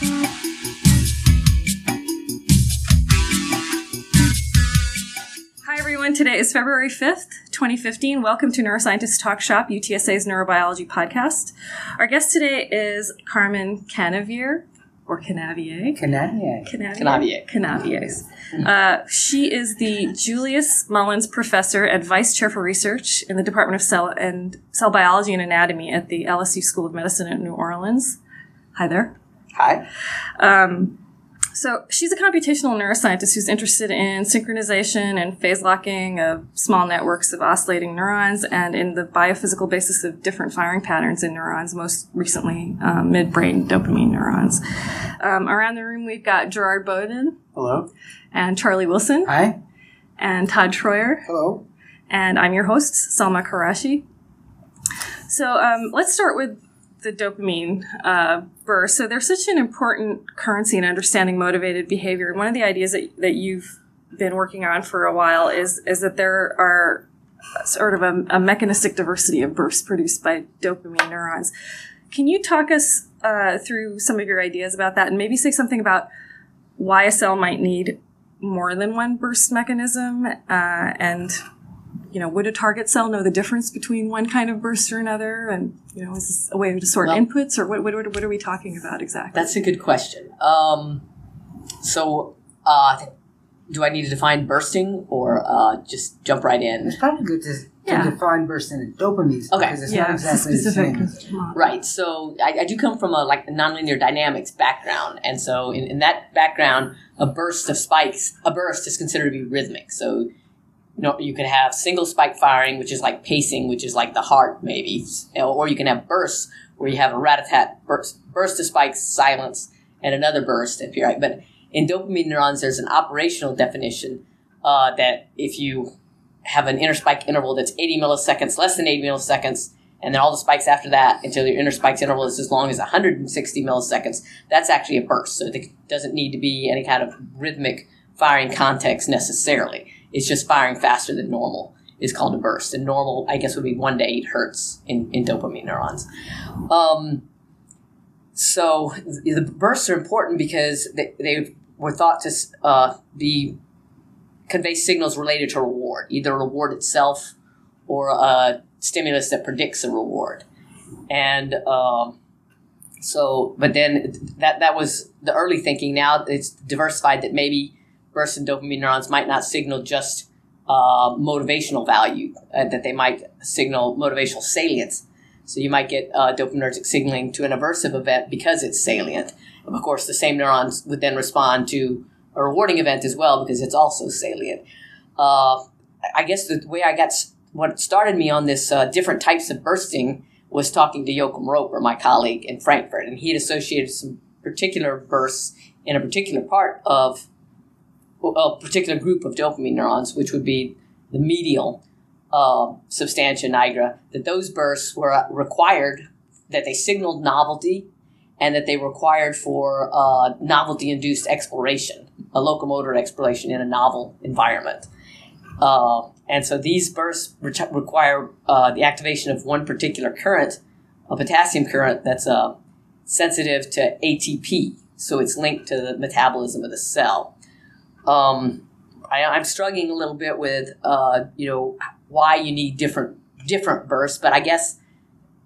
Hi, everyone. Today is February 5th, 2015. Welcome to Neuroscientist Talk Shop, UTSA's neurobiology podcast. Our guest today is Carmen Canavier, or Canavier. Canadian. Canavier. Canavier. Uh, she is the Julius Mullins Professor and Vice Chair for Research in the Department of Cell and Cell Biology and Anatomy at the LSU School of Medicine at New Orleans. Hi there. Hi. Um, so she's a computational neuroscientist who's interested in synchronization and phase locking of small networks of oscillating neurons and in the biophysical basis of different firing patterns in neurons, most recently um, midbrain dopamine neurons. Um, around the room, we've got Gerard Bowden Hello. and Charlie Wilson Hi. and Todd Troyer. Hello. And I'm your host, Salma Karashi. So um, let's start with the dopamine uh, burst. So there's such an important currency in understanding motivated behavior. And one of the ideas that, that you've been working on for a while is, is that there are sort of a, a mechanistic diversity of bursts produced by dopamine neurons. Can you talk us uh, through some of your ideas about that and maybe say something about why a cell might need more than one burst mechanism uh, and you know, would a target cell know the difference between one kind of burst or another? And, you know, is this a way to sort Well- inputs or what, what, what are we talking about exactly? That's a good question. Um, so, uh, do I need to define bursting or uh, just jump right in? It's probably good to, to Yeah. define bursting and dopamine Okay. because it's yeah, not exactly the specific. same. Right. So, I, I do come from a like nonlinear dynamics background, and so in, in that background, a burst of spikes, a burst is considered to be rhythmic. So, you know, you can have single spike firing, which is like pacing, which is like the heart, maybe, or you can have bursts where you have a rat-a-tat burst, burst of spikes, silence, and another burst. If you're right, but in dopamine neurons, there's an operational definition uh, that if you have an inner spike interval that's 80 milliseconds, less than 80 milliseconds, and then all the spikes after that until your inner spikes interval is as long as 160 milliseconds, that's actually a burst. So it doesn't need to be any kind of rhythmic firing context necessarily. It's just firing faster than normal is called a burst. And normal, I guess, would be 1 to 8 hertz in, in dopamine neurons. Um, so the bursts are important because they, they were thought to uh, be convey signals related to reward, either reward itself or a stimulus that predicts a reward. And um, so, but then that that was the early thinking. Now it's diversified that maybe bursts in dopamine neurons might not signal just uh, motivational value, uh, that they might signal motivational salience. So you might get uh, dopaminergic signaling to an aversive event because it's salient. Of course, the same neurons would then respond to a rewarding event as well because it's also salient. Uh, I guess the way I got what started me on this uh, different types of bursting was talking to Jochen Roeper, my colleague in Frankfurt, and he had associated some particular bursts in a particular part of a particular group of dopamine neurons, which would be the medial uh, substantia nigra, that those bursts were uh, required, that they signaled novelty, and that they required for uh, novelty induced exploration, a locomotor exploration in a novel environment. Uh, and so these bursts re- require uh, the activation of one particular current, a potassium current that's uh, sensitive to ATP. So it's linked to the metabolism of the cell. Um, I, I'm struggling a little bit with, uh, you know, why you need different different bursts, but I guess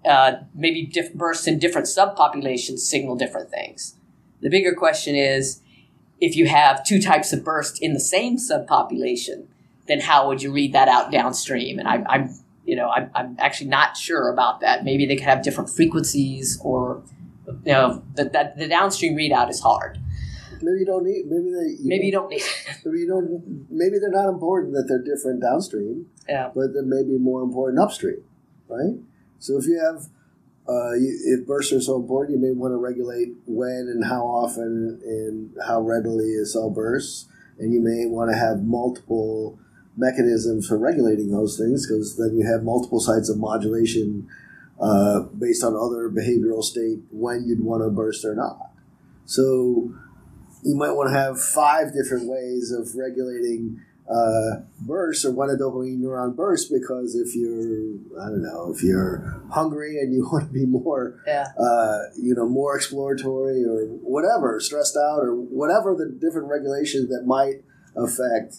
uh, maybe diff- bursts in different subpopulations signal different things. The bigger question is, if you have two types of bursts in the same subpopulation, then how would you read that out downstream? And I, I'm, you know, I'm, I'm actually not sure about that. Maybe they could have different frequencies, or you know, the, the, the downstream readout is hard. Maybe you don't need. Maybe they. You Maybe you don't, don't need. Maybe you don't. Maybe they're not important that they're different downstream, Yeah. but they may be more important upstream, right? So if you have, uh, you, if bursts are so important, you may want to regulate when and how often and how readily a cell bursts, and you may want to have multiple mechanisms for regulating those things because then you have multiple sites of modulation uh, based on other behavioral state when you'd want to burst or not. So you might want to have five different ways of regulating uh, bursts or when a dopamine neuron bursts because if you're I don't know if you're hungry and you want to be more Yeah. uh, you know more exploratory or whatever stressed out or whatever the different regulations that might affect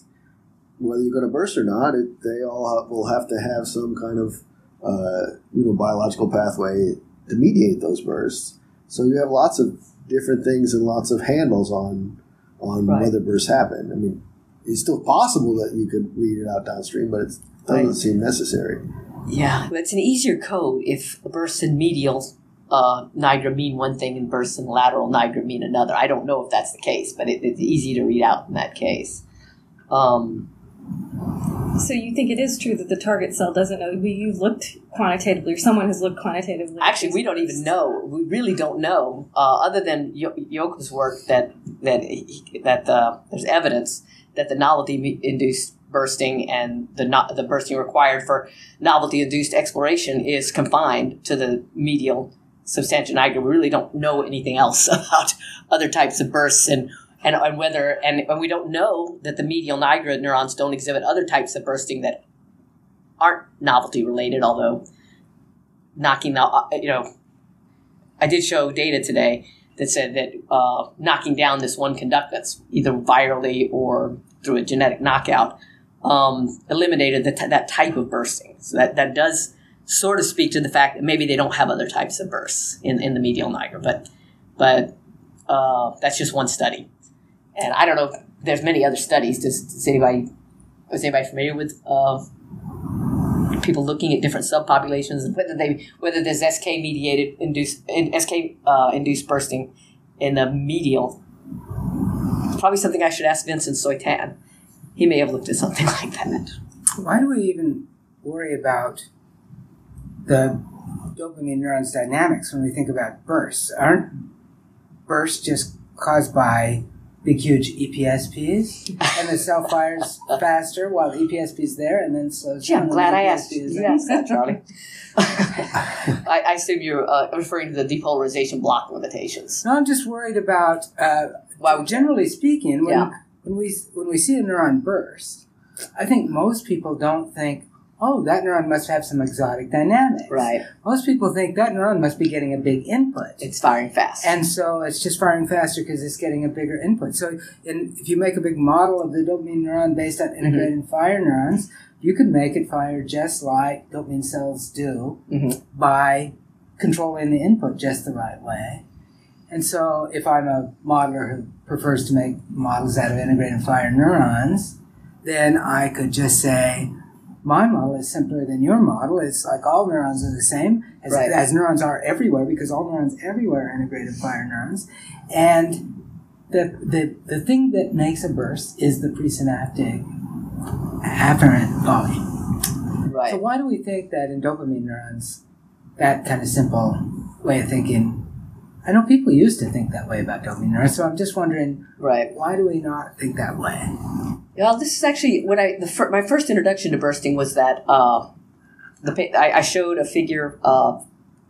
whether you're going to burst or not it, they all ha- will have to have some kind of uh, you know biological pathway to mediate those bursts so you have lots of different things and lots of handles on on Right. whether bursts happen I mean it's still possible that you could read it out downstream, but it doesn't Right. seem necessary. Yeah, but it's an easier code if bursts in medial uh, nigra mean one thing and bursts in lateral nigra mean another. I don't know if that's the case, but it, it's easy to read out in that case. Um, So you think it is true that the target cell doesn't know? We, you've looked quantitatively, or someone has looked quantitatively. actually, we don't even know. We really don't know, uh, other than Yoko's work that that that uh, there's evidence that the novelty induced bursting and the no- the bursting required for novelty induced exploration is confined to the medial substantia nigra. We really don't know anything else about other types of bursts and. And, and whether and, and we don't know that the medial nigra neurons don't exhibit other types of bursting that aren't novelty related, although knocking out, you know, I did show data today that said that uh, knocking down this one conductance, either virally or through a genetic knockout, um, eliminated the t- that type of bursting. So that, that does sort of speak to the fact that maybe they don't have other types of bursts in, in the medial nigra, but but uh, that's just one study, and I don't know if there's many other studies. Does, does anybody is anybody familiar with uh, people looking at different subpopulations and whether they whether there's SK mediated induced in, SK uh, induced bursting in the medial. Probably something I should ask Vincent Seutin. He may have looked at something like that. Why do we even worry about the dopamine neurons dynamics when we think about bursts? Aren't bursts just caused by big, huge EPSPs? and the cell fires faster while the EPSP's there and then slows Gee, down. I'm glad I asked you. is You there. that, Charlie. I, I assume you're uh, referring to the depolarization block limitations. No, I'm just worried about, uh, Why generally speaking, when, Yeah. when, we, when we see a neuron burst, I think most people don't think, oh, that neuron must have some exotic dynamics. right? Most people think that neuron must be getting a big input. It's firing fast. And so it's just firing faster because it's getting a bigger input. So in, if you make a big model of the dopamine neuron based on integrated fire neurons, you can make it fire just like dopamine cells do Mhm. by controlling the input just the right way. And so if I'm a modeler who prefers to make models out of integrated fire neurons, then I could just say, my model is simpler than your model. It's like all neurons are the same, as, Right. as neurons are everywhere, because all neurons everywhere are integrated fire neurons. And the, the, the thing that makes a burst is the presynaptic afferent volume. right. So why do we think that in dopamine neurons, that kind of simple way of thinking? I know people used to think that way about dopamine neurons, so I'm just wondering right. why do we not think that way? Well, this is actually when I the fir- my first introduction to bursting was that uh, the I, I showed a figure of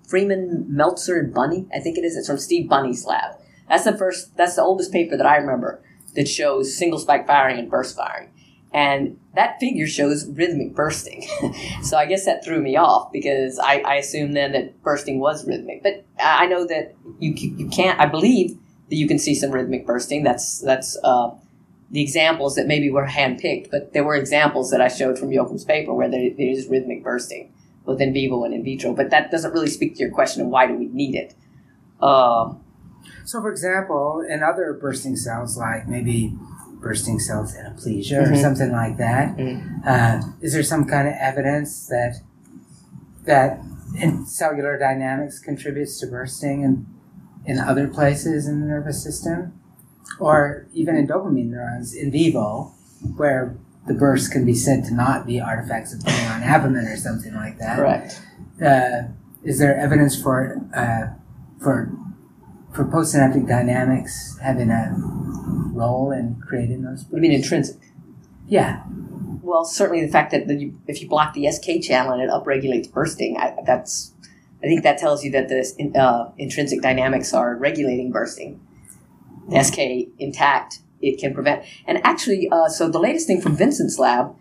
Freeman Meltzer and Bunney. I think it is. It's from Steve Bunney's lab. That's the first. That's the oldest paper that I remember that shows single spike firing and burst firing, and that figure shows rhythmic bursting. so I guess that threw me off because I, I assumed then that bursting was rhythmic. But I know that you you can't. I believe that you can see some rhythmic bursting. That's that's. Uh, the examples that maybe were handpicked, but there were examples that I showed from Jochen's paper where there, there is rhythmic bursting, both in vivo and in vitro. But that doesn't really speak to your question of why do we need it. Um, So, for example, in other bursting cells, like maybe bursting cells in Aplysia or Mhm. something like that, Mhm. uh, is there some kind of evidence that that in cellular dynamics contributes to bursting in, in other places in the nervous system? Or even in dopamine neurons in vivo, where the bursts can be said to not be artifacts of putting on apamin or something like that. correct. Uh, is there evidence for uh, for for postsynaptic dynamics having a role in creating those? You mean intrinsic? Yeah. Well, certainly the fact that the, if you block the SK channel and it upregulates bursting, I, that's I think that tells you that the uh, intrinsic dynamics are regulating bursting. The SK intact it can prevent. And actually, uh, so the latest thing from Vincent's lab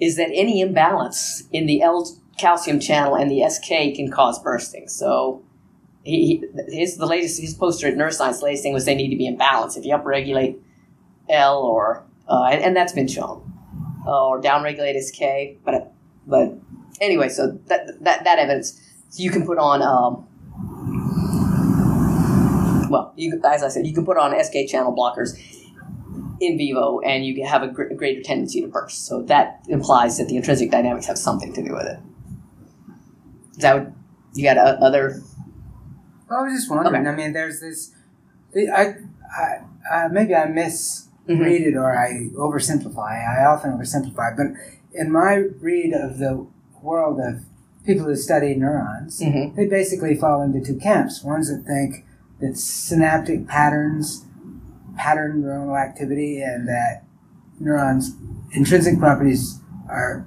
is that any imbalance in the L calcium channel and the SK can cause bursting. So he, he his the latest his poster at Neuroscience. Latest thing was they need to be in balance. If you upregulate L or uh, and, and that's been shown, uh, or downregulate SK. But but anyway, so that that that evidence you can put on. Um, well, you, as I said, you can put on SK channel blockers in vivo, and you have a gr- greater tendency to burst. So that implies that the intrinsic dynamics have something to do with it. Is that what, you got uh, other? I was just wondering. Okay. I mean, there's this. I, I, uh, maybe I misread Mhm. it or I oversimplify. I often oversimplify, but in my read of the world of people who study neurons, Mhm. they basically fall into two camps. Ones that think that synaptic patterns pattern neuronal activity and that neurons' intrinsic properties are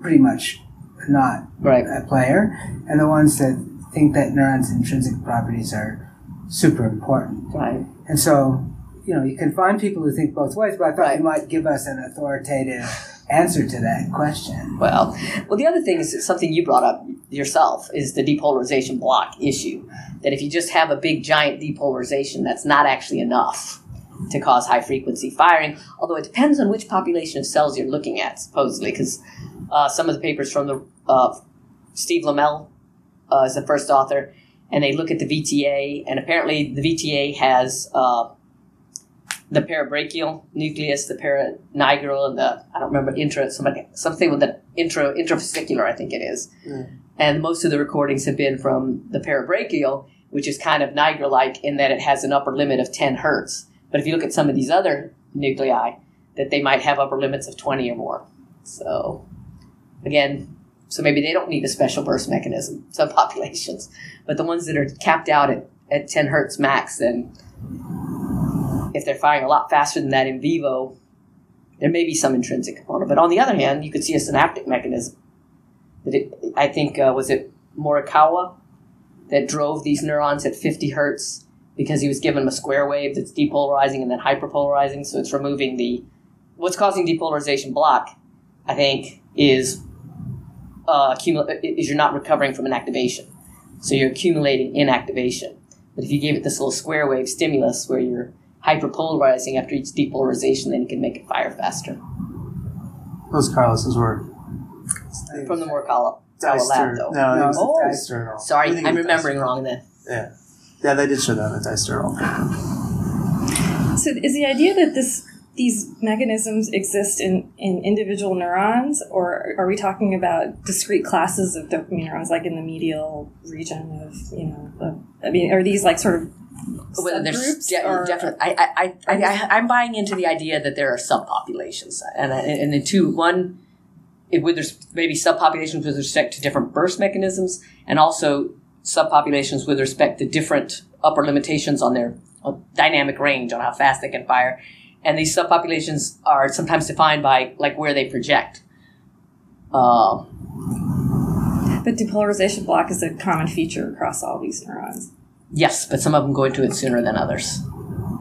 pretty much not Right. a player, and the ones that think that neurons' intrinsic properties are super important. Right. And so, you know, you can find people who think both ways, but I thought Right. you might give us an authoritative answer to that question. Well, well, the other thing is something you brought up yourself is the depolarization block issue. That if you just have a big giant depolarization, that's not actually enough to cause high frequency firing. Although it depends on which population of cells you're looking at, supposedly, because uh, some of the papers from the uh, Steve Lammel uh, is the first author, and they look at the VTA, and apparently the VTA has. Uh, the parabrachial nucleus, the paranigral, and the I don't remember intra somebody something with the intra interfascicular, I think it is. Mm. And most of the recordings have been from the parabrachial, which is kind of nigral-like in that it has an upper limit of 10 hertz. But if you look at some of these other nuclei, that they might have upper limits of 20 or more. So again, so maybe they don't need a special burst mechanism, some populations. But the ones that are capped out at, at 10 hertz max, then if they're firing a lot faster than that in vivo, there may be some intrinsic component. But on the other hand, you could see a synaptic mechanism. That it, I think uh, was it Morikawa that drove these neurons at 50 hertz because he was given them a square wave that's depolarizing and then hyperpolarizing. So it's removing the what's causing depolarization block. I think is uh, accumula- is you're not recovering from an activation, so you're accumulating inactivation. But if you gave it this little square wave stimulus where you're hyperpolarizing after each depolarization, then you can make it fire faster. What was Carlos's word? From the Morikawa Kawa lab, though. No, it No, was Oh. diasternal. Sorry, I think it I'm remembering diasternal. wrong then. Yeah. Yeah, they did show that in diasternal. So is the idea that this these mechanisms exist in, in individual neurons, or are we talking about discrete classes of dopamine neurons, like in the medial region of you know? Of, I mean, are these like sort of Whether there's subgroups? de- or- definitely, I, I, I, I, I'm buying into the idea that there are subpopulations, and I- and the two one, it, with there's maybe subpopulations with respect to different burst mechanisms, and also subpopulations with respect to different upper limitations on their uh, dynamic range on how fast they can fire, and these subpopulations are sometimes defined by like where they project. Uh, But depolarization block is a common feature across all these neurons. yes, but some of them go into it sooner than others.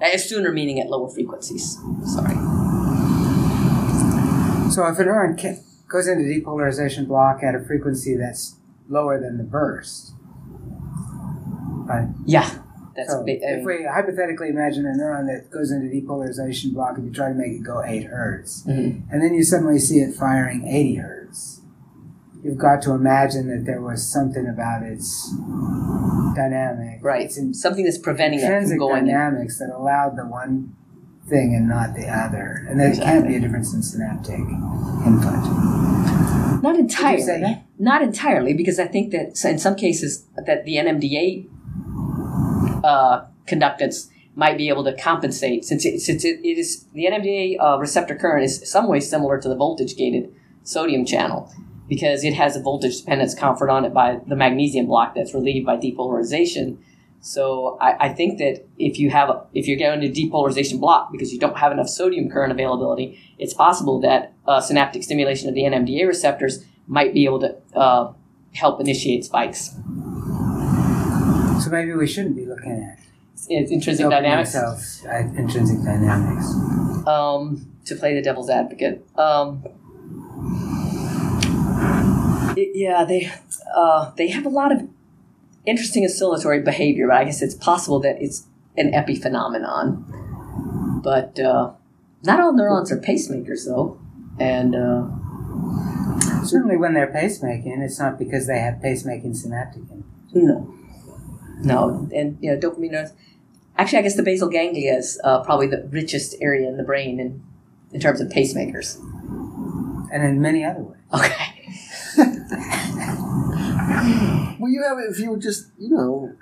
Uh, sooner meaning at lower frequencies. Sorry. So if a neuron ca- goes into depolarization block at a frequency that's lower than the burst, right? Yeah, that's So big. I if we hypothetically imagine a neuron that goes into depolarization block, if you try to make it go 8 hertz, Mhm. and then you suddenly see it firing 80 hertz, you've got to imagine that there was something about its dynamic, right. its Something that's preventing it from going. in. dynamics that allowed the one thing and not the other, and there can't be a difference in synaptic input. Not entirely. Not entirely, because I think that in some cases that the NMDA uh, conductance might be able to compensate since it, since it, it is the NMDA uh, receptor current is some way similar to the voltage gated sodium channel because it has a voltage dependence conferred on it by the magnesium block that's relieved by depolarization. So I, I think that if you have a, if you're going to depolarization block because you don't have enough sodium current availability, it's possible that uh, synaptic stimulation of the NMDA receptors might be able to uh, help initiate spikes. So maybe we shouldn't be looking at It's intrinsic dynamics. Uh, intrinsic dynamics. um, to play the devil's advocate. Um, y- yeah, they uh, they have a lot of interesting oscillatory behavior, but I guess it's possible that it's an epiphenomenon. But uh, not all neurons are pacemakers, though, and uh, Certainly, when they're pacemaking, it's not because they have pacemaking synaptic input. no, no, and you know, dopamine neurons. Actually, I guess the basal ganglia is uh, probably the richest area in the brain in in terms of pacemakers. and in many other ways. Okay. Well, you have if you would just you know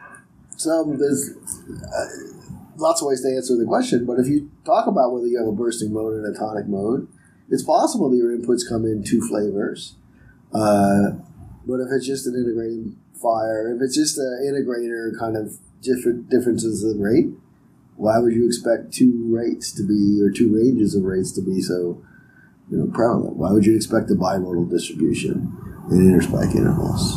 some there's uh, lots of ways to answer the question, but if you talk about whether you have a bursting mode and a tonic mode, it's possible that your inputs come in two flavors. Uh, but if it's just an integrating fire, if it's just an integrator kind of different differences in rate, why would you expect two rates to be or two ranges of rates to be so you know prevalent? Why would you expect a bimodal distribution in interspike intervals?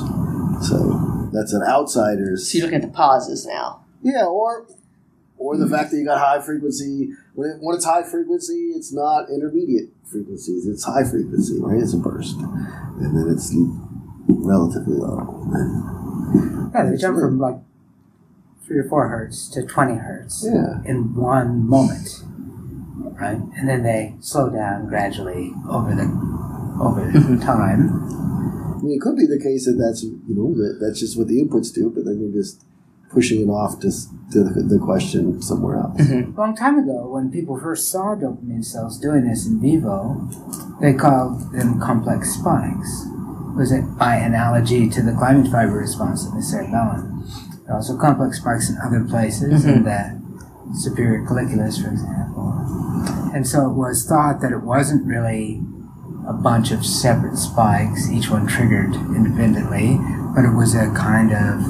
So that's an outsider's. So you look at the pauses now. Yeah, or or the fact that you got high frequency. When, it, when it's high frequency, it's not intermediate frequencies. It's high frequency, right? It's a burst, and then it's relatively low. And, Yeah, they jump from like three or four hertz to 20 hertz yeah, in one moment, right? And then they slow down gradually over the over mm-hmm. time. I mean, it could be the case that that's you know that that's just what the inputs do, but then you're just pushing it off to, to the, the question somewhere else. A long time ago, when people first saw dopamine cells doing this in vivo, they called them complex spikes. Was it by analogy to the climbing fiber response in the cerebellum? There are also complex spikes in other places, in the superior colliculus, for example. And so it was thought that it wasn't really a bunch of separate spikes, each one triggered independently, but it was a kind of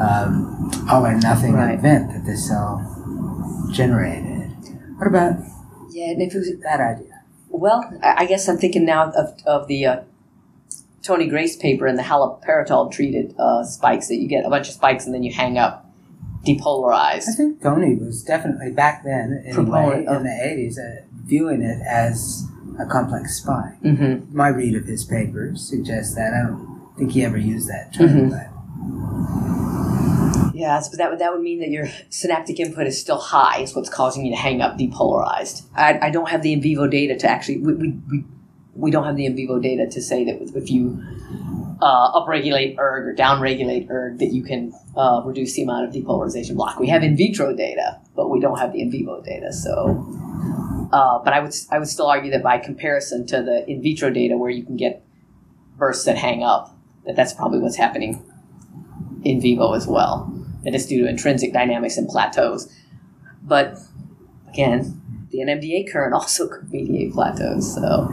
um, all or nothing Right. event that the cell generated. What about Yeah, and if it was that idea? Well, I I guess I'm thinking now of, of the uh, Tony Grace paper and the haloperidol treated uh, spikes that you get a bunch of spikes and then you hang up depolarized. I think Tony was definitely back then, anyway, Proponent of- in the 80s, uh, viewing it as a complex spike. Mm-hmm. My read of his papers suggests that. I don't think he ever used that term, Mhm. but Yeah, so that would that would mean that your synaptic input is still high. Is what's causing you to hang up depolarized. I, I don't have the in vivo data to actually we, we, we, we don't have the in vivo data to say that if you uh, upregulate ERG or downregulate ERG that you can uh, reduce the amount of depolarization block. We have in vitro data, but we don't have the in vivo data. So, uh, but I would I would still argue that by comparison to the in vitro data where you can get bursts that hang up, that that's probably what's happening in vivo as well. That it's due to intrinsic dynamics and plateaus. But again, the NMDA current also could mediate plateaus. So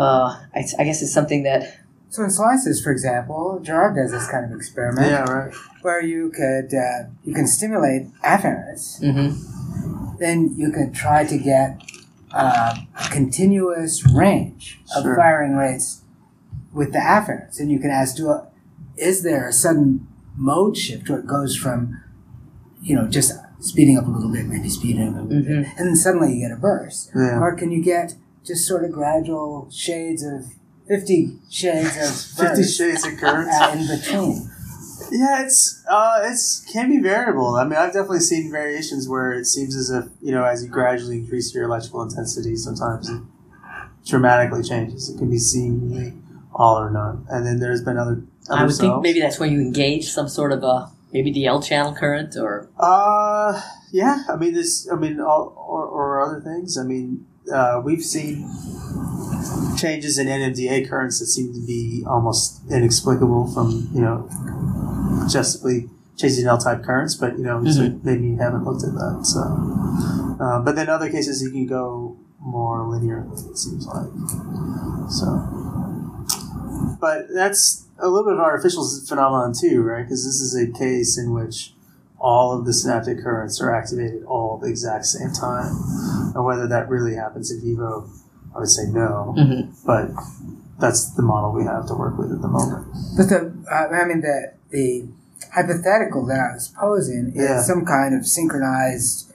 uh, I, I guess it's something that So in slices, for example, Gerard does this kind of experiment Yeah, right. where you could uh, you can stimulate afferents, then you could try to get uh, a continuous range of Sure. firing rates with the afferents, and you can ask, do a, is there a sudden mode shift where it goes from, you know, just speeding up a little bit, maybe speeding up a little bit, and then suddenly you get a burst, Yeah. or can you get just sort of gradual shades of fifty shades of Fifty Shades of Currents. uh, in between? Yeah, it's uh, it's can be variable. I mean, I've definitely seen variations where it seems as if you know, as you gradually increase your electrical intensity, sometimes it dramatically changes. It can be seemingly all or none, and then there's been other. other I would think maybe that's when you engage some sort of a maybe the L channel current or Uh, yeah. I mean, this. I mean, all, or or other things. I mean, uh, we've seen changes in NMDA currents that seem to be almost inexplicable from you know justly changing L-type currents, but you know so maybe you haven't looked at that. So, uh, but then other cases you can go more linearly. It seems like so. But that's a little bit of an artificial phenomenon too, right? Because this is a case in which all of the synaptic currents are activated all at the exact same time. And whether that really happens in vivo, I would say no. Mhm. But that's the model we have to work with at the moment. But the, uh, I mean, the the hypothetical that I was posing is Yeah. some kind of synchronized,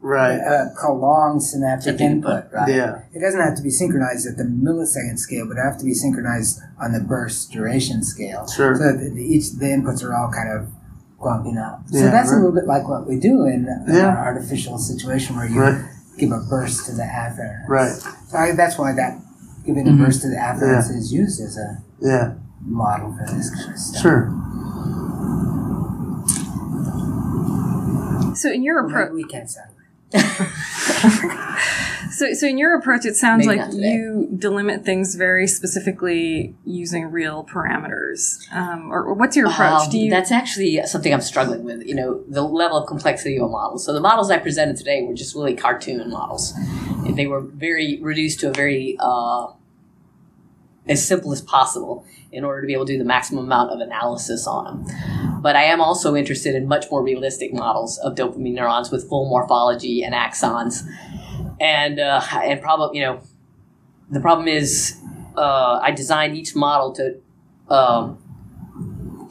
Right. uh, prolonged synaptic Synaptic input, right? Yeah. It doesn't have to be synchronized at the millisecond scale, but it have to be synchronized on the burst duration scale. Sure. So that each the inputs are all kind of bumping up. So Yeah, that's a little bit like what we do in, in Yeah. our artificial situation where you Right. give a burst to the afferents. Right. So I, that's why that giving a Mhm. burst to the afferents is used as a Yeah. model for this kind of stuff. Sure. So in your approach, we can settle it. so so in your approach, it sounds Maybe like you delimit things very specifically using real parameters. Um, or, or what's your approach? Um, Do you? That's actually something I'm struggling with. You know, the level of complexity of a model. So the models I presented today were just really cartoon models. They were very reduced to a very uh, as simple as possible in order to be able to do the maximum amount of analysis on them. But I am also interested in much more realistic models of dopamine neurons with full morphology and axons. And uh, and probably you know, the problem is uh, I designed each model to. Um,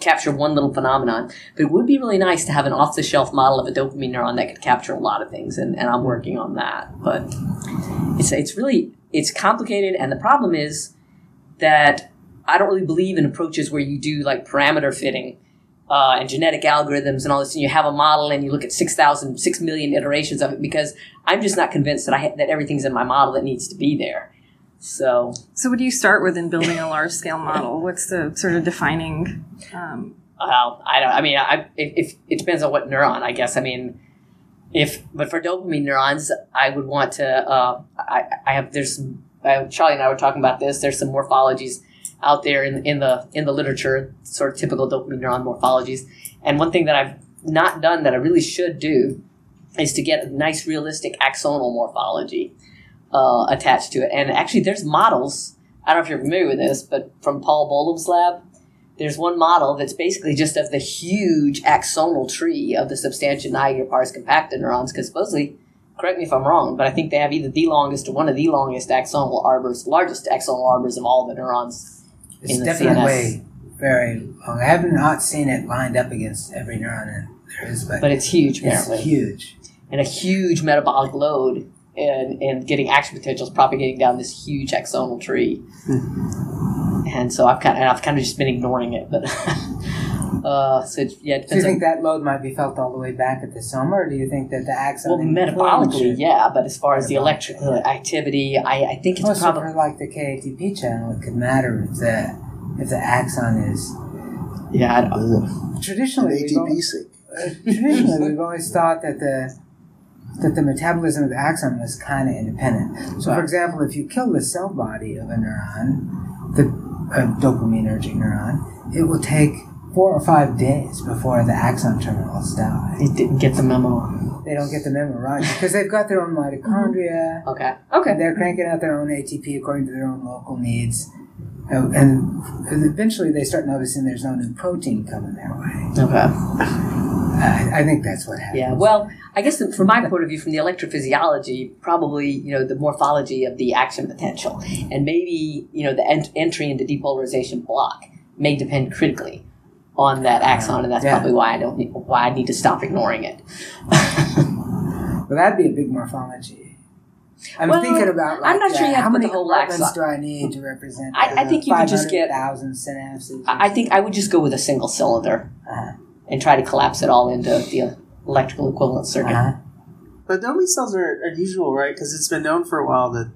capture one little phenomenon. But it would be really nice to have an off the shelf model of a dopamine neuron that could capture a lot of things, and, and I'm working on that. But it's it's really it's complicated, and the problem is that I don't really believe in approaches where you do like parameter fitting. Uh, and genetic algorithms and all this, and you have a model and you look at 6,000, 6 million iterations of it because I'm just not convinced that I ha- that everything's in my model that needs to be there. So so what do you start with in building a large scale model? What's the sort of defining? Um, Well, I don't. I mean, I if, if it depends on what neuron. I guess. I mean, if but for dopamine neurons, I would want to. Uh, I I have there's some. Uh, Charlie and I were talking about this. There's some morphologies out there in in the in the literature, sort of typical dopamine neuron morphologies. And one thing that I've not done that I really should do is to get a nice, realistic axonal morphology uh, attached to it. And actually, there's models. I don't know if you're familiar with this, but from Paul Bolam's lab, there's one model that's basically just of the huge axonal tree of the substantia nigra pars compacta neurons, because supposedly, correct me if I'm wrong, but I think they have either the longest or one of the longest axonal arbors, largest axonal arbors of all the neurons. It's definitely very long. I have not seen it lined up against every neuron in there is, but, But it's huge, Apparently. it's huge. and a huge metabolic load and, and getting action potentials propagating down this huge axonal tree. Hmm. and so I've kind of, I've kind of just been ignoring it, but uh, so it's, yeah, it Do you depends on think that load might be felt all the way back at the soma, or do you think that the axon? well, in metabolically, yeah, but as far as the Metabolic, electrical activity, I, I think it's Also, probably for like the KATP channel, it could matter if the if the axon is yeah. I don't, An traditionally we've ATP always, uh, traditionally we've always thought that the that the metabolism of the axon was kind of independent. So, for example, if you kill the cell body of a neuron, the a dopaminergic neuron, it will take four or five days before the axon terminals die. It didn't get the memo. They don't get the memo right because they've got their own mitochondria. Mm-hmm. Okay. And they're cranking out their own ATP according to their own local needs. And, and eventually they start noticing there's no new protein coming their way. Okay. I, I think that's what happens. Yeah. Well, I guess from my point of view, from the electrophysiology, probably you know the morphology of the action potential, and maybe you know the ent- entry into depolarization block may depend critically on that axon, and that's Yeah. probably why I don't need, why I need to stop ignoring it. Well, that'd be a big morphology. I'm Well, thinking about like, I'm not sure uh, you have how many the whole compartments axon. do I need to represent? I- I think you could just get- thousand synapses. I I think I would just go with a single cylinder Uh-huh. and try to collapse it all into the electrical equivalent circuit. Uh-huh. But dopamine cells are unusual, right? Because it's been known for a while that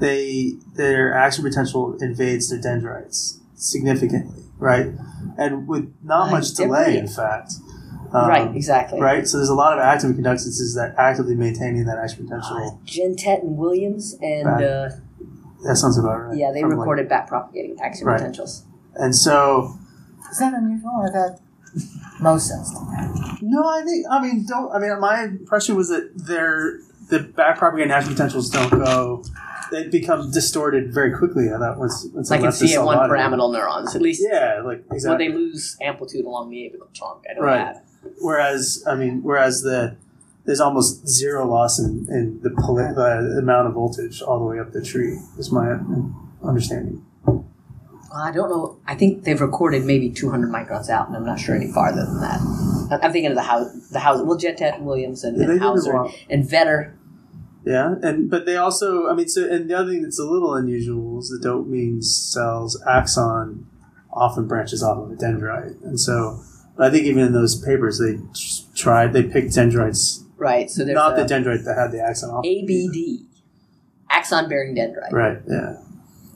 they their action potential invades their dendrites significantly, right? And with not much delay, in fact. Um, right. Exactly. Right. So there's a lot of active conductances that actively maintaining that action potential. Gentet and Williams, and uh, That sounds about right. yeah, they From, like- recorded back propagating action Right. potentials. and so Is that unusual? I thought most cells do that. No, I think I mean don't I mean my impression was that their the back propagating action potentials don't go they become distorted very quickly. I thought once once Like they in left the cell CA1 body. pyramidal neurons, at least Yeah, like exactly. they lose amplitude along the apical trunk. I don't know Right. that. whereas I mean whereas the there's almost zero loss in, in the, poli- the amount of voltage all the way up the tree is my understanding. Well, I don't know. I think they've recorded maybe 200 microns out, and I'm not sure any farther than that. I- I'm thinking of the house, the house. Well, Gentet Williams and, and Häusser and Vetter. Yeah, and but they also, I mean, so and the other thing that's a little unusual is the dopamine cells axon often branches off of a dendrite, and so I think even in those papers they tried they picked dendrites, Right. So there's not the dendrite that had the axon off. ABD, axon bearing dendrite, Right. Yeah.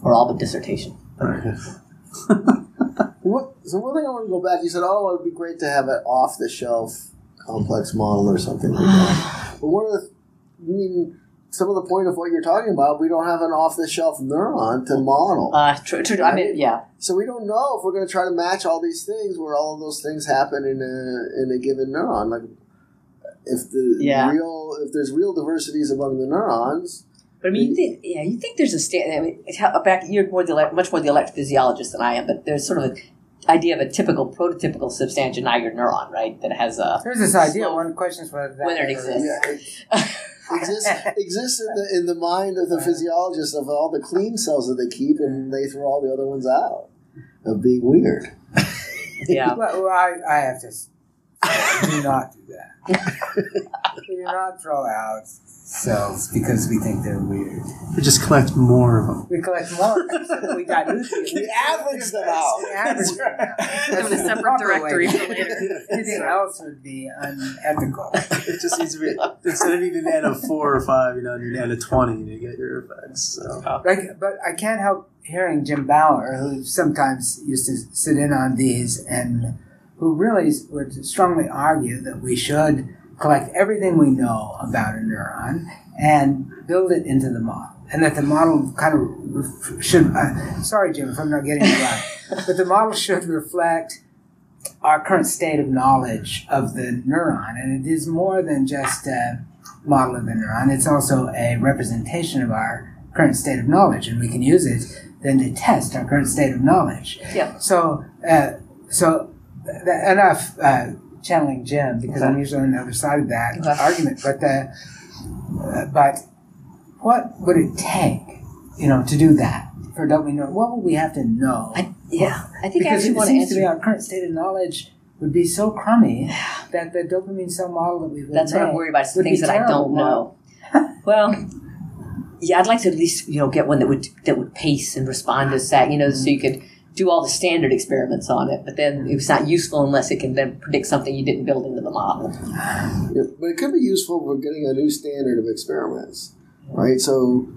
or all but dissertation. Right. What, so one thing I want to go back. You said, "Oh, it'd be great to have an off-the-shelf complex model or something like that." but one of the, I mean, some of the point of what you're talking about, we don't have an off-the-shelf neuron to model, Uh, tr- tr- I mean, yeah. so we don't know if we're going to try to match all these things where all of those things happen in a in a given neuron. Like, if the Yeah. real, if there's real diversities among the neurons, But I mean, you think, yeah, you think there's a stand. I mean, back you're more the much more the electrophysiologist than I am, but there's sort of an idea of a typical, prototypical substantia niger neuron, right? That has a There's this idea. Slow- One question is whether that Whether it exists. yeah, it exists exists in the in the mind of the physiologist of all the clean cells that they keep, and they throw all the other ones out of being weird. yeah. Well, well, I, I have to s- do not do that. we do not throw out cells because we think they're weird. We just collect more of them. We collect more so that we dilute them. We average them out. We average them out. Have a the separate proper directory for later. Anything else would be unethical. It just needs to be instead of needing an N of four or five, you know, you need an N of twenty to get your effects. So Like, but I can't help hearing Jim Bower, who sometimes used to sit in on these, and who really would strongly argue that we should collect everything we know about a neuron and build it into the model, and that the model kind of ref- should. Uh, sorry, Jim, if I'm not getting it right, but the model should reflect our current state of knowledge of the neuron, and it is more than just a model of the neuron. It's also a representation of our current state of knowledge, and we can use it then to test our current state of knowledge. Yeah. So, uh, so th- enough uh, channeling Jim because I'm usually on the other side of that Okay. argument. But the, uh, but what would it take, you know, to do that for dopamine neuron? What would we have to know? I, yeah. I think I because actually it want to seems to answer. be our current state of knowledge would be so crummy that the dopamine cell model that we would That's what I'm worried about. Is the things that I don't know. well, yeah, I'd like to at least you know get one that would that would pace and respond to that. You know, so you could do all the standard experiments on it, but then it's not useful unless it can then predict something you didn't build into the model. Yeah, but it could be useful for getting a new standard of experiments, right? So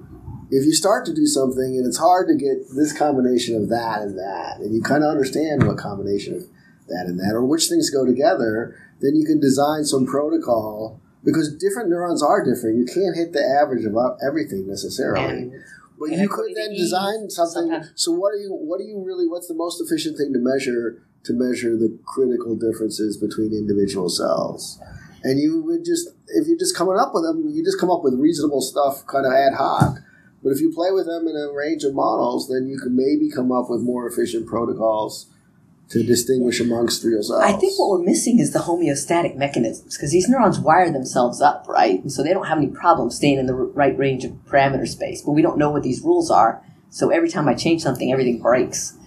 if you start to do something and it's hard to get this combination of that and that, and you kind of understand what combination of that and that, or which things go together, then you can design some protocol because different neurons are different. You can't hit the average of uh, everything necessarily. But you could then design something. sometimes- So what are you? What are you really? What's the most efficient thing to measure to measure the critical differences between individual cells? And you would just, if you're just coming up with them, you just come up with reasonable stuff, kind of ad hoc. But if you play with them in a range of models, then you can maybe come up with more efficient protocols to distinguish amongst real cells. I think what we're missing is the homeostatic mechanisms because these neurons wire themselves up, right? And so they don't have any problem staying in the right range of parameter space. But we don't know what these rules are. So every time I change something, everything breaks.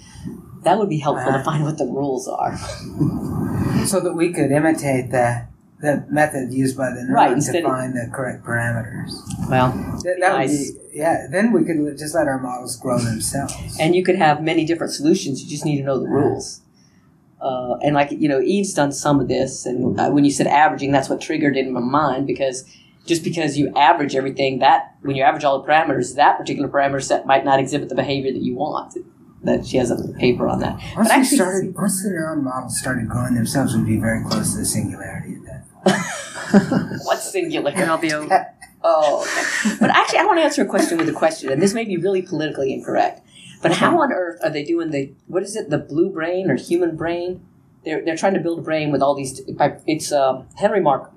That would be helpful to Uh-huh. find what the rules are. so that we could imitate the the method used by the neuron Right, to instead of- find the correct parameters. Well, That, that would be yeah. Then we could just let our models grow themselves. and you could have many different solutions. You just need to know the rules. Uh, and like you know, Eve's done some of this, and uh, when you said averaging, that's what triggered it in my mind because just because you average everything, that when you average all the parameters, that particular parameter set might not exhibit the behavior that you want. That she has a paper on that. Once But actually- started, once the neuron models started growing themselves, we'd be very close to the singularity at that. What's singular? And I'll be over. Oh, okay. But actually, I want to answer a question with a question, and this may be really politically incorrect. But how on earth are they doing the what is it, the blue brain or human brain? They're they're trying to build a brain with all these. It's uh, Henry Mark.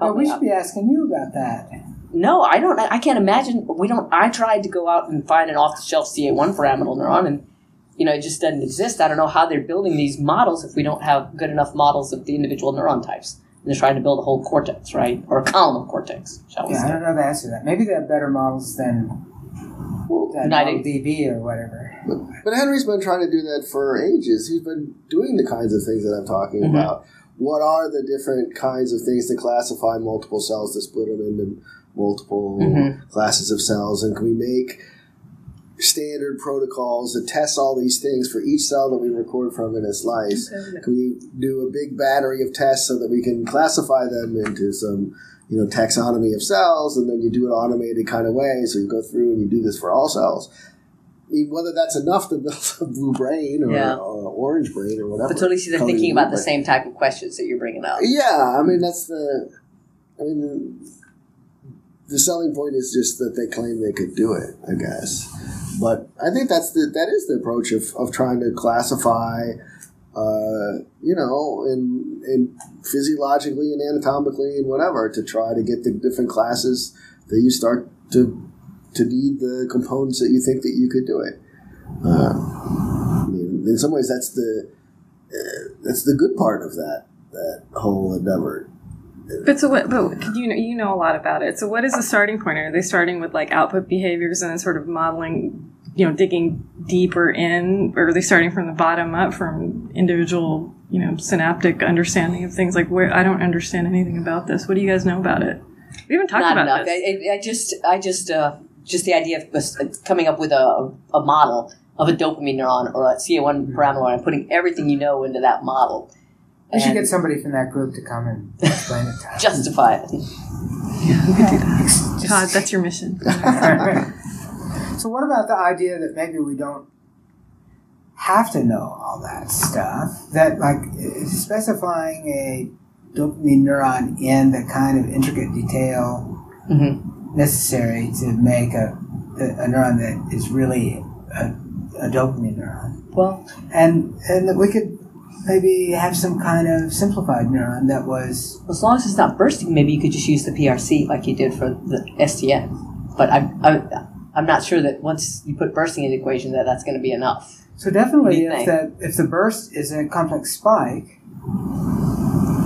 Well, we should out. be asking you about that. No, I don't. I can't imagine. We don't. I tried to go out and find an off-the-shelf CA1 pyramidal neuron, and you know, it just doesn't exist. I don't know how they're building these models if we don't have good enough models of the individual neuron types. And they're trying to build a whole cortex, right, or a column of cortex, shall we Yeah, I don't know the answer to that. Maybe they have better models than, than United- DB or whatever. But, but Henry's been trying to do that for ages. He's been doing the kinds of things that I'm talking Mhm. about. What are the different kinds of things to classify multiple cells to split them into multiple Mhm. classes of cells? And can we make standard protocols that test all these things for each cell that we record from in a slice? Can we do a big battery of tests so that we can classify them into some, you know, taxonomy of cells, and then you do it automated kind of way. So you go through and you do this for all cells. I mean, whether that's enough to build a blue brain or, Yeah. or orange brain or whatever. But at least they're thinking about the want. same type of questions that you're bringing up. Yeah, I mean that's the. I mean, the, the selling point is just that they claim they could do it. I guess, but I think that's the that is the approach of, of trying to classify, uh, you know, and, in physiologically and anatomically and whatever to try to get the different classes that you start to to need the components that you think that you could do it. Uh, I mean, in some ways, that's the uh, that's the good part of that that whole endeavor. But so what? But you know, you know a lot about it. So what is the starting point? Are they starting with like output behaviors and sort of modeling, you know, digging deeper in, or are they starting from the bottom up, from individual, you know, synaptic understanding of things? Like where I don't understand anything about this. What do you guys know about it? We haven't talked Not about enough. this. I, I- I just, I just, uh, just the idea of us coming up with a, a model of a dopamine neuron or a CA1 pyramidal and putting everything you know into that model. We should get somebody from that group to come and explain it to us. justify it. yeah, we could do that. Just- Todd, that's your mission. so what about the idea that maybe we don't have to know all that stuff? That like specifying a dopamine neuron in the kind of intricate detail Mm-hmm. necessary to make a, a, a neuron that is really a, a dopamine neuron. Well, And and that we could maybe have some kind of simplified neuron that was as long as it's not bursting, maybe you could just use the PRC like you did for the STN. But I, I, I'm not sure that once you put bursting in the equation, that that's going to be enough. So definitely, What do you if think? the if the burst is a complex spike,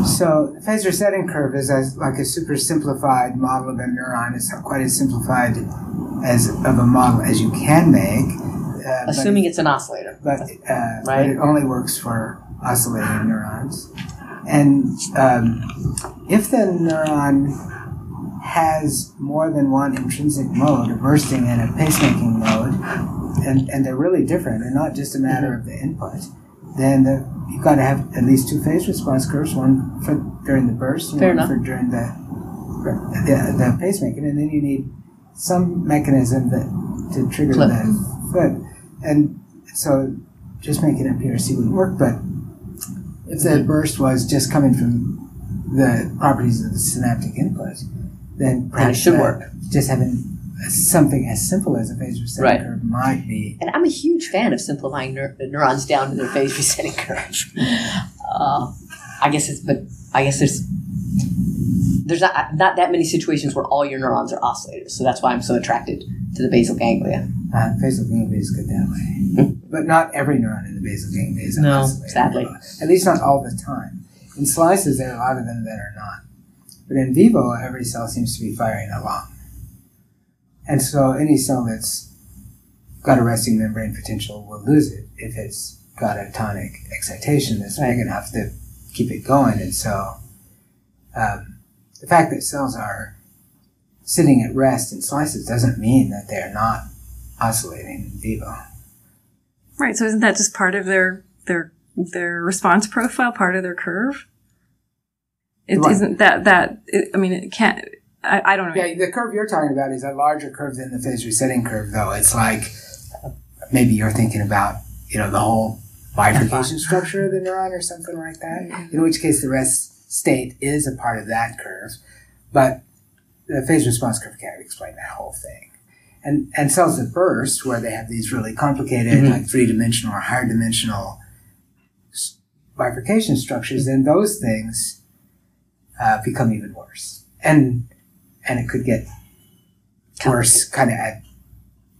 so the phase resetting curve is as like a super simplified model of a neuron. It's not quite as simplified as of a model as you can make. Uh, Assuming it, it's an oscillator. but, uh, but Right. it only works for oscillating neurons. And um, if the neuron has more than one intrinsic mode, a bursting and a pacemaking mode, and, and they're really different and not just a matter mm-hmm. of the input, then the, you've got to have at least two phase response curves, one for during the burst and Fair one enough. for during the, the the pacemaking, and then you need some mechanism that to trigger Flip. the and so just making a PRC wouldn't work. But if the mm-hmm. burst was just coming from the properties of the synaptic input, then perhaps should that- work. Just having something as simple as a phase resetting Right. curve might be. And I'm a huge fan of simplifying neur- neurons down to their phase resetting curve. Uh, I guess it's, but I guess there's there's not not that many situations where all your neurons are oscillators. So that's why I'm so attracted to the basal ganglia. Uh, basal ganglia is good that way. But not every neuron in the basal ganglia is No, oscillating. sadly. At least not all the time. In slices, there are a lot of them that are not. But in vivo, every cell seems to be firing along. And so any cell that's got a resting membrane potential will lose it if it's got a tonic excitation that's big enough to keep it going. And so um, the fact that cells are sitting at rest in slices doesn't mean that they're not oscillating in vivo. Right. So isn't that just part of their their their response profile, part of their curve? It Right. not that that it, I mean it can't. I, I don't know. Yeah, the curve you're talking about is a larger curve than the phase resetting curve, though. It's like maybe you're thinking about, you know, the whole bifurcation structure of the neuron or something like that. In which case, the rest state is a part of that curve, but the phase response curve can't explain that whole thing. And and cells that burst, where they have these really complicated, Mhm. like three dimensional or higher dimensional bifurcation structures, then those things uh, become even worse. And and it could get worse kind of ad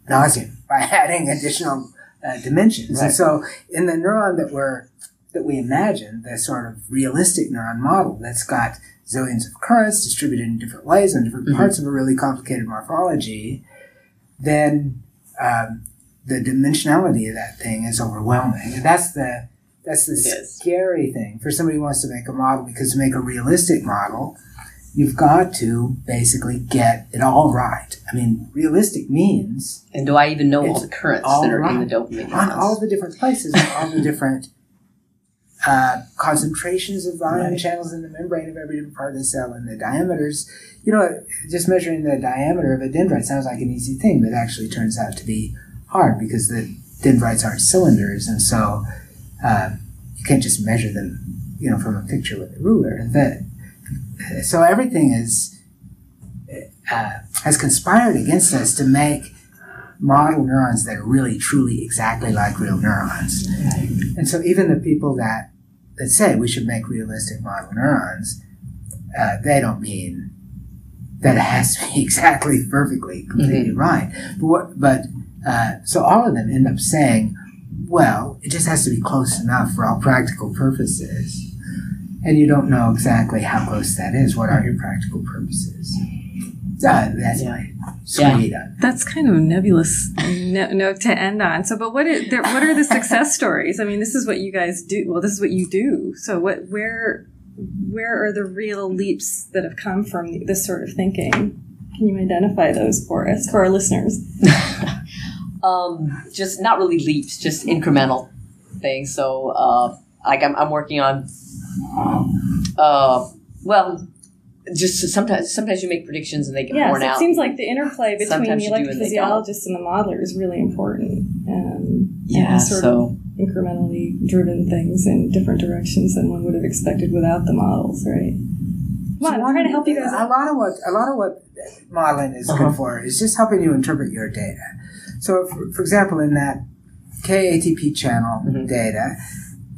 nauseum by adding additional uh, dimensions. Right. And so in the neuron that we're that we imagine, the sort of realistic neuron model that's got zillions of currents distributed in different ways on different Mhm. parts of a really complicated morphology, then um, the dimensionality of that thing is overwhelming. And that's the that's the is. scary thing for somebody who wants to make a model because to make a realistic model, you've got to basically get it all right. I mean, realistic means And do I even know all the currents all that are in the dopamine on all the different places, all the different uh, concentrations of ion Right. channels in the membrane of every different part of the cell and the diameters. You know, just measuring the diameter of a dendrite sounds like an easy thing, but actually turns out to be hard because the dendrites aren't cylinders, and so uh, you can't just measure them, you know, from a picture with a ruler. The, so everything is uh, has conspired against us to make model neurons that are really truly exactly like real neurons. And so even the people that that say we should make realistic model neurons, uh, they don't mean that it has to be exactly perfectly completely right. But what, but uh, so all of them end up saying, well, it just has to be close enough for all practical purposes. And you don't know exactly how close that is. What are your practical purposes? Uh, that's Yeah. sweet. uh, That's kind of a nebulous no- note to end on. So, but what is, there, what are the success stories? I mean, this is what you guys do. Well, this is what you do. So, what where where are the real leaps that have come from this sort of thinking? Can you identify those for us, for our listeners? um, just not really leaps, just incremental things. So, uh, like I'm, I'm working on, uh, well, just sometimes sometimes you make predictions and they get Yes, worn it out. It seems like the interplay between Sometimes the you and electrophysiologist and the modeler is really important. Um, yeah, and sort so of incrementally driven things in different directions than one would have expected without the models, right? Come on, I'm trying to help you guys. A lot of what a lot of what modeling is Uh-huh. good for is just helping you interpret your data. So, for, for example, in that KATP channel Mhm. data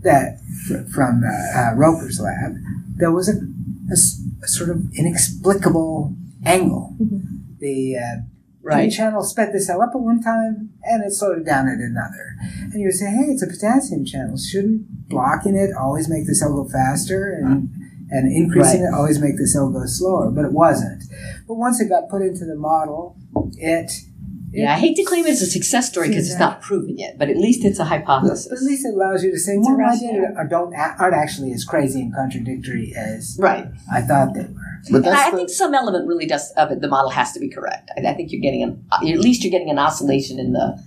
that fr- from uh, uh, Roeper's lab, there was a sort of inexplicable angle. Mhm. The uh, right. Channel sped the cell up at one time and it slowed it down at another. And you would say, hey, it's a potassium channel. Shouldn't blocking it always make the cell go faster and, and increasing it always make the cell go slower? But it wasn't. But once it got put into the model, it. Yeah, I hate to claim it as a success story because it's not proven yet, but at least it's a hypothesis. But at least it allows you to say, well, my data are, don't, aren't actually as crazy and contradictory as right. I thought they were. But And that's I, I the, think some element really does of it. The model has to be correct. I, I think you're getting an at least you're getting an oscillation in the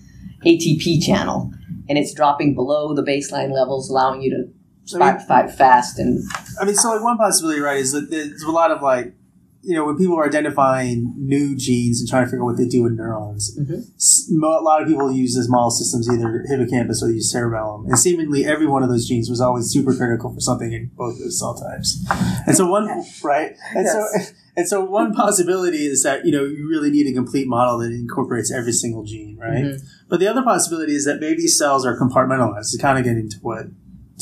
ATP channel, and it's dropping below the baseline levels, allowing you to I mean, fight, fight fast. And I mean, so like one possibility, right, is that there's a lot of like, you know, when people are identifying new genes and trying to figure out what they do in neurons, Mhm. a lot of people use as model systems either hippocampus or they use cerebellum, and seemingly every one of those genes was always super critical for something in both those cell types. And so one, right, and so and so one possibility is that you know you really need a complete model that incorporates every single gene, right? Mhm. But the other possibility is that maybe cells are compartmentalized. To kind of get into what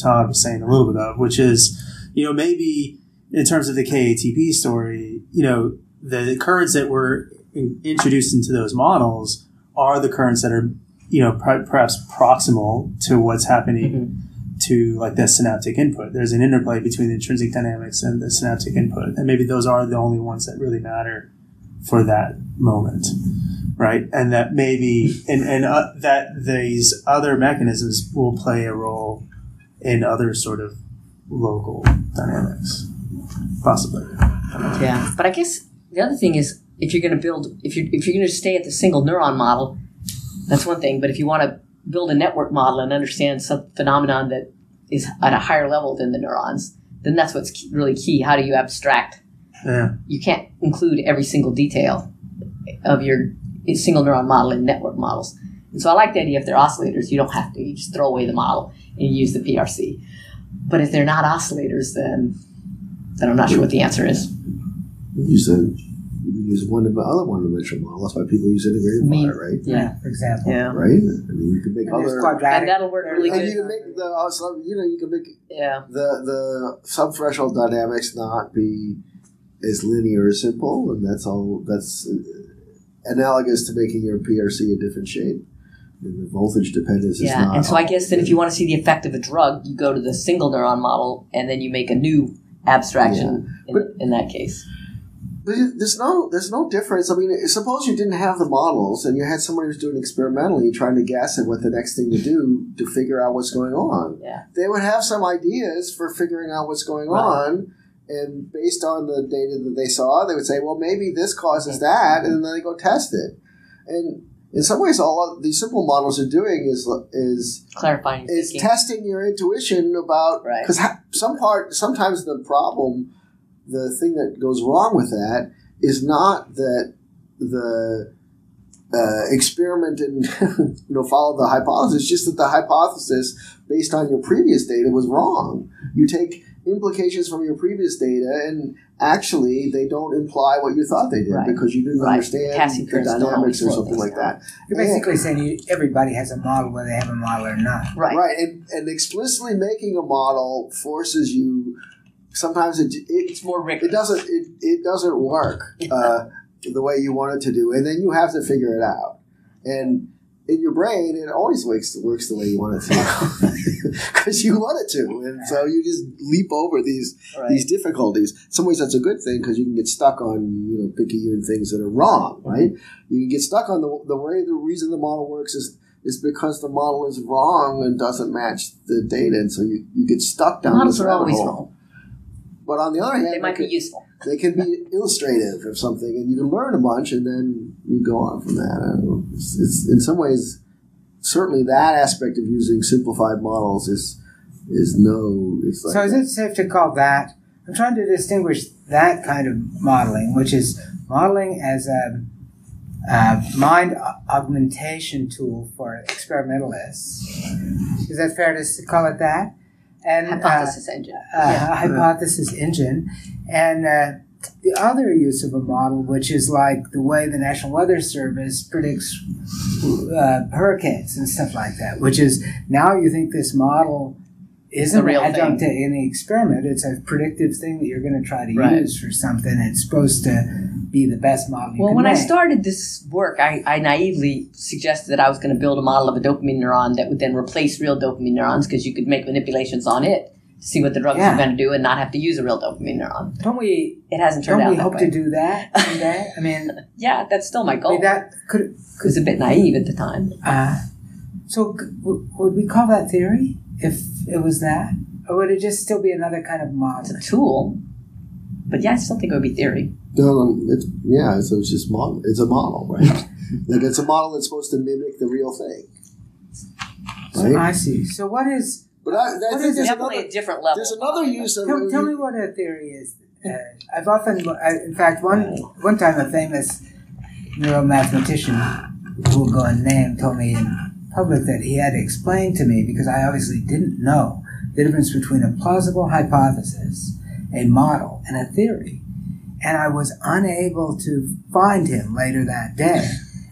Todd was saying a little bit of, which is, you know, maybe in terms of the KATP story, you know, the currents that were in- introduced into those models are the currents that are, you know, per- perhaps proximal to what's happening to like the synaptic input. There's an interplay between the intrinsic dynamics and the synaptic input, and maybe those are the only ones that really matter for that moment, right? And that maybe and and uh, that these other mechanisms will play a role in other sort of local dynamics, possibly. yeah, but I guess the other thing is if you're going to build if you if you're going to stay at the single neuron model, that's one thing. But if you want to build a network model and understand some phenomenon that is at a higher level than the neurons, then that's what's key, really key. How do you abstract Yeah. you can't include every single detail of your single neuron model in network models. And so I like the idea if they're oscillators, you don't have to. You just throw away the model and you use the PRC. But if they're not oscillators, then then I'm not sure what the answer is. you use a you can use one of the other one dimensional model. That's why people use integrated I mean- fire, right? Yeah. For example. Yeah. Right? I mean, you can make And there's other. And that'll work really And good. you can make the also, you know, you can make Yeah. the the subthreshold dynamics not be as linear as simple, and that's all. That's uh, analogous to making your PRC a different shape. And the voltage dependence is Yeah. And so I guess then if you want to see the effect of a drug, you go to the single neuron model and then you make a new abstraction in, in that case. But there's no there's no difference. I mean, suppose you didn't have the models and you had somebody who's doing experimentally trying to guess at what the next thing to do to figure out what's going on. Yeah. They would have some ideas for figuring out what's going Right. on, and based on the data that they saw, they would say, "Well, maybe this causes that," and then they go test it. And in some ways, all of these simple models are doing is is Clarifying. is thinking. testing your intuition about Right. because ha- some part sometimes the problem the thing that goes wrong with that is not that the uh, experiment and you know follow the hypothesis just that the hypothesis based on your previous data was wrong you take implications from your previous data and actually they don't imply what you thought they did Right. because you didn't Right. understand Cassie the dynamics or something things like that You're basically saying you, everybody has a model whether they have a model or not. Right. Right, and, and explicitly making a model forces you. Sometimes it it, It's more rigorous. it doesn't it, it doesn't work uh, the way you want it to do, and then you have to figure it out. And in your brain, it always works works the way you want it to, because you want it to, and so you just leap over these Right. these difficulties. In some ways, that's a good thing because you can get stuck on you know picking picayune things that are wrong. Mm-hmm. Right? You can get stuck on the the way the reason the model works is is because the model is wrong and doesn't match the data, and so you, you get stuck down. Models this are always hole. wrong. But on the other hand, They might be useful. They can be illustrative of something, and you can learn a bunch, and then you go on from that. It's, it's in some ways certainly that aspect of using simplified models is is no. It's like So is it safe to call that? I'm trying to distinguish that kind of modeling, which is modeling as a, a mind augmentation tool for experimentalists. Is that fair to call it that? And uh, Hypothesis engine. uh, a hypothesis engine, and uh, the other use of a model, which is like the way the National Weather Service predicts uh, hurricanes and stuff like that, which is now you think this model isn't The real adjunct thing. to any experiment. It's a predictive thing that you're going to try to Right. use for something. It's supposed to be the best model you Well, when I started this work, I, I naively suggested that I was going to build a model of a dopamine neuron that would then replace real dopamine neurons because you could make manipulations on it to see what the drugs Yeah. are going to do and not have to use a real dopamine neuron. don't we? It hasn't turned Don't out we that hope way. to do that someday? I mean, yeah, that's still my goal. that could. it was a bit naive at the time. Uh, so, would we call that theory if it was that, or would it just still be another kind of It's model? a tool, but yeah, I still think it would be theory. No, no, it's yeah. So it's just model. It's a model, right? like it's a model that's supposed to mimic the real thing, So right? I see. So, what is? But I, I What think is there's Definitely another, a different level. there's another modeling. use of Tell, tell me what a theory is. Uh, I've often, I, in fact, one one time a famous neuromathematician who will go unnamed told me in public that he had to explain to me because I obviously didn't know the difference between a plausible hypothesis, a model, and a theory. And I was unable to find him later that day.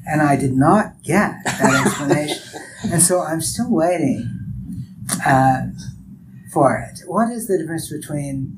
And I did not get that explanation. and so I'm still waiting uh, for it. What is the difference between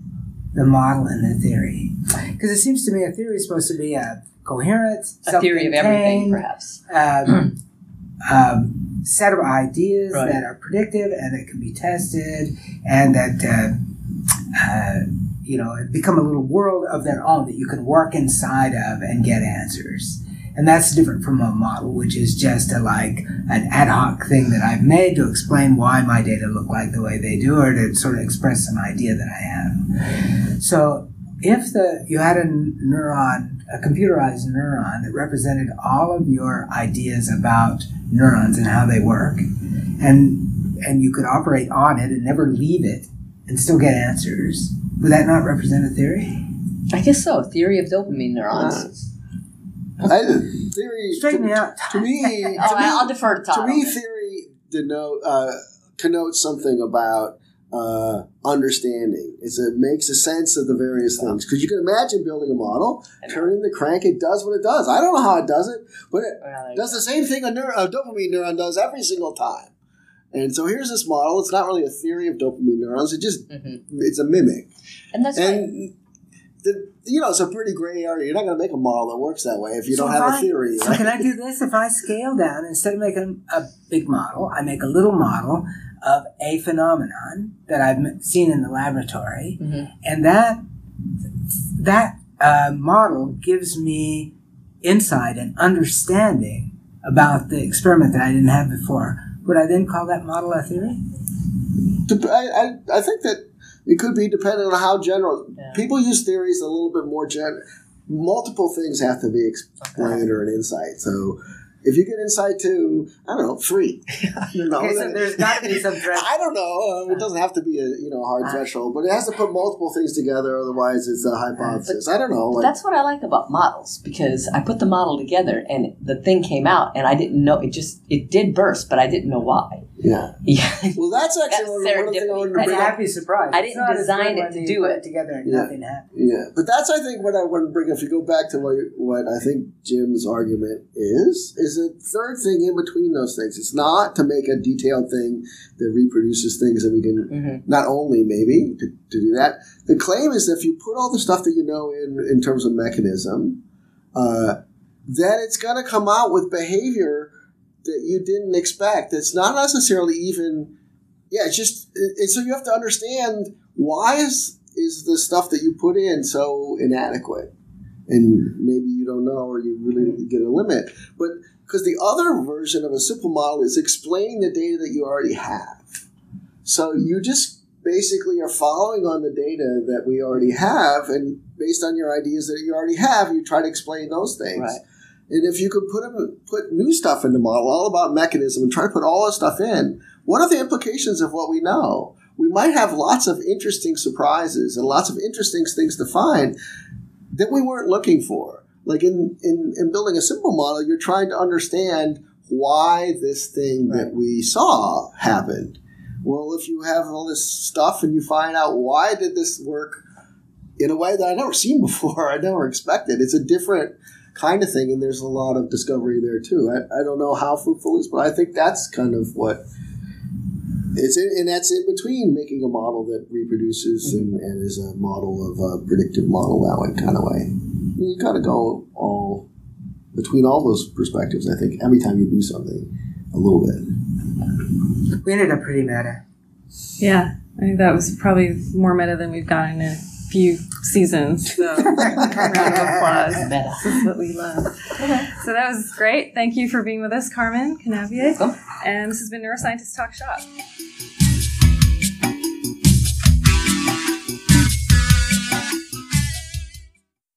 the model and the theory? Because it seems to me a theory is supposed to be a coherent, a theory of everything, perhaps. um, um, set of ideas Right. that are predictive and that can be tested and that uh, uh, you know become a little world of their own that you can work inside of and get answers. And that's different from a model, which is just a, like an ad hoc thing that I've made to explain why my data look like the way they do, or to sort of express an idea that I have. So if the you had a neuron, a computerized neuron that represented all of your ideas about neurons and how they work, and and you could operate on it and never leave it and still get answers, would that not represent a theory? I guess so. Theory of dopamine neurons. I, theory. Straighten to, me out. to me, to me, Oh, I'll defer to Tom. to me, theory denote uh, connotes something about uh, understanding. It's, it makes a sense of the various things because you can imagine building a model, turning the crank, it does what it does. I don't know how it does it, but it Well, does the same thing a, neur- a dopamine neuron does every single time. And so here's this model. It's not really a theory of dopamine neurons. It just Mhm. it's a mimic. And that's right. And the, you know, it's a pretty gray area. You're not going to make a model that works that way if you So don't have I- a theory. So right? can I do this? If I scale down, instead of making a big model, I make a little model of a phenomenon that I've seen in the laboratory, Mhm. and that that a model gives me insight and understanding about the experiment that I didn't have before, would I then call that model a theory? Dep- I, I, I think that it could be dependent on how general. Yeah. People use theories a little bit more gen. Multiple things have to be explained or an insight. So if you get inside to, I don't know, three. I don't know. Okay, so there's got to be some threat. I don't know. Um, it doesn't have to be a you know hard Uh, threshold, but it has to put multiple things together. Otherwise, it's a hypothesis. I don't know. Like, That's what I like about models because I put the model together and the thing came out and I didn't know it just it did burst, but I didn't know why. yeah. Yeah. Well, that's actually That's one, one of the things I serendipity. wanted to bring a up. happy surprise. I didn't design good it to do put it. together and Yeah. nothing happens. Yeah, but that's I think what I want to bring. If you go back to what what I think Jim's argument is, is a third thing in between those things. It's not to make a detailed thing that reproduces things that we can Mhm. not only maybe to, to do that. The claim is that if you put all the stuff that you know in in terms of mechanism, uh, then it's going to come out with behavior that you didn't expect. It's not necessarily even. Yeah, it's just it- so you have to understand why is is the stuff that you put in so inadequate, and maybe you don't know or you really mm-hmm. get a limit, but because the other version of a simple model is explaining the data that you already have. So you just basically are following on the data that we already have, and based on your ideas that you already have, you try to explain those things. Right. And if you could put put new stuff in the model, all about mechanism, and try to put all that stuff in, what are the implications of what we know? We might have lots of interesting surprises and lots of interesting things to find that we weren't looking for. Like in, in, in building a simple model, you're trying to understand why this thing that we saw happened. Well, if you have all this stuff and you find out why did this work in a way that I never seen before, I never expected. It's a different kind of thing, and there's a lot of discovery there too. I, I don't know how fruitful it is, but I think that's kind of what it's in, and that's in between making a model that reproduces and, mm-hmm. and is a model of a predictive model that way kind of way. You got to go all between all those perspectives. I think every time you do something, a little bit. We ended up pretty meta. Yeah, I think that was probably more meta than we've gotten in a few seasons. So, round of applause. Meta. This is what we love. So that was great. Thank you for being with us, Carmen Canavier. And this has been Neuroscientist Talk Shop.